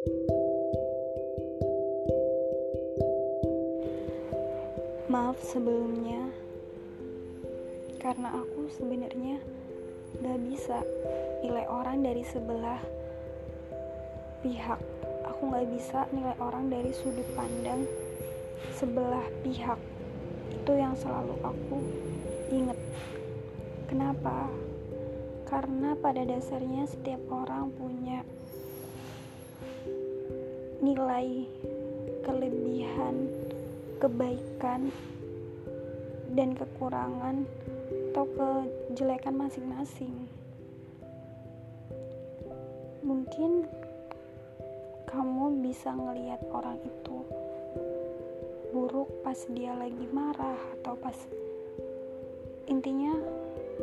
Maaf sebelumnya, karena aku sebenarnya gak bisa nilai orang dari sebelah pihak. Aku gak bisa nilai orang dari sudut pandang sebelah pihak. Itu yang selalu aku inget. Kenapa? Karena pada dasarnya setiap orang punya nilai kelebihan kebaikan dan kekurangan atau kejelekan masing-masing. Mungkin kamu bisa ngelihat orang itu buruk pas dia lagi marah atau pas intinya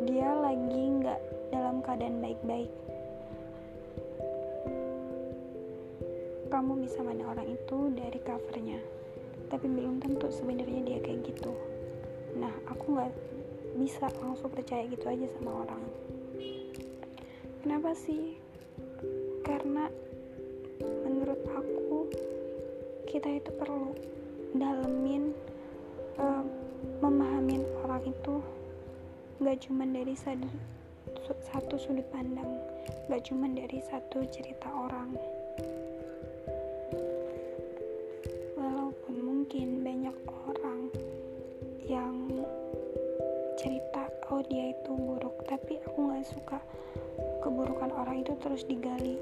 dia lagi nggak dalam keadaan baik-baik. Kamu bisa mana orang itu dari covernya. Tapi belum tentu sebenarnya dia kayak gitu. Nah aku nggak bisa langsung percaya gitu aja sama orang. Kenapa sih? Karena menurut aku kita itu perlu dalemin uh, memahamin orang itu nggak cuma dari satu, satu sudut pandang nggak cuma dari satu cerita orang cerita oh dia itu buruk. Tapi aku nggak suka keburukan orang itu terus digali.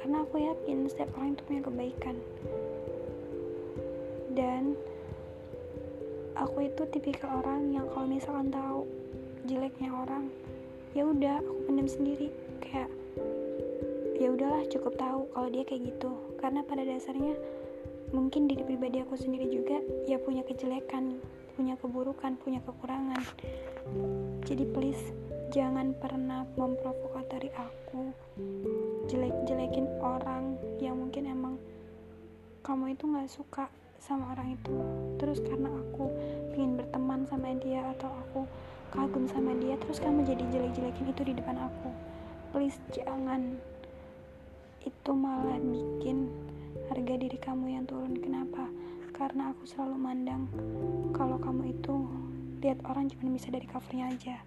Karena aku yakin setiap orang itu punya kebaikan. Dan aku itu tipikal orang yang kalau misalkan tahu jeleknya orang ya udah aku pendam sendiri. Kayak ya udahlah cukup tahu kalau dia kayak gitu. Karena pada dasarnya mungkin diri pribadi aku sendiri juga ya punya kejelekan punya keburukan punya kekurangan. Jadi please jangan pernah memprovokatori aku. Jelek-jelekin orang yang mungkin emang kamu itu nggak suka sama orang itu. Terus karena aku ingin berteman sama dia atau aku kagum sama dia terus kamu jadi jelek-jelekin itu di depan aku. Please jangan. Itu malah bikin harga diri kamu yang turun. Kenapa? Karena aku selalu mandang kalau kamu itu lihat orang cuma bisa dari covernya aja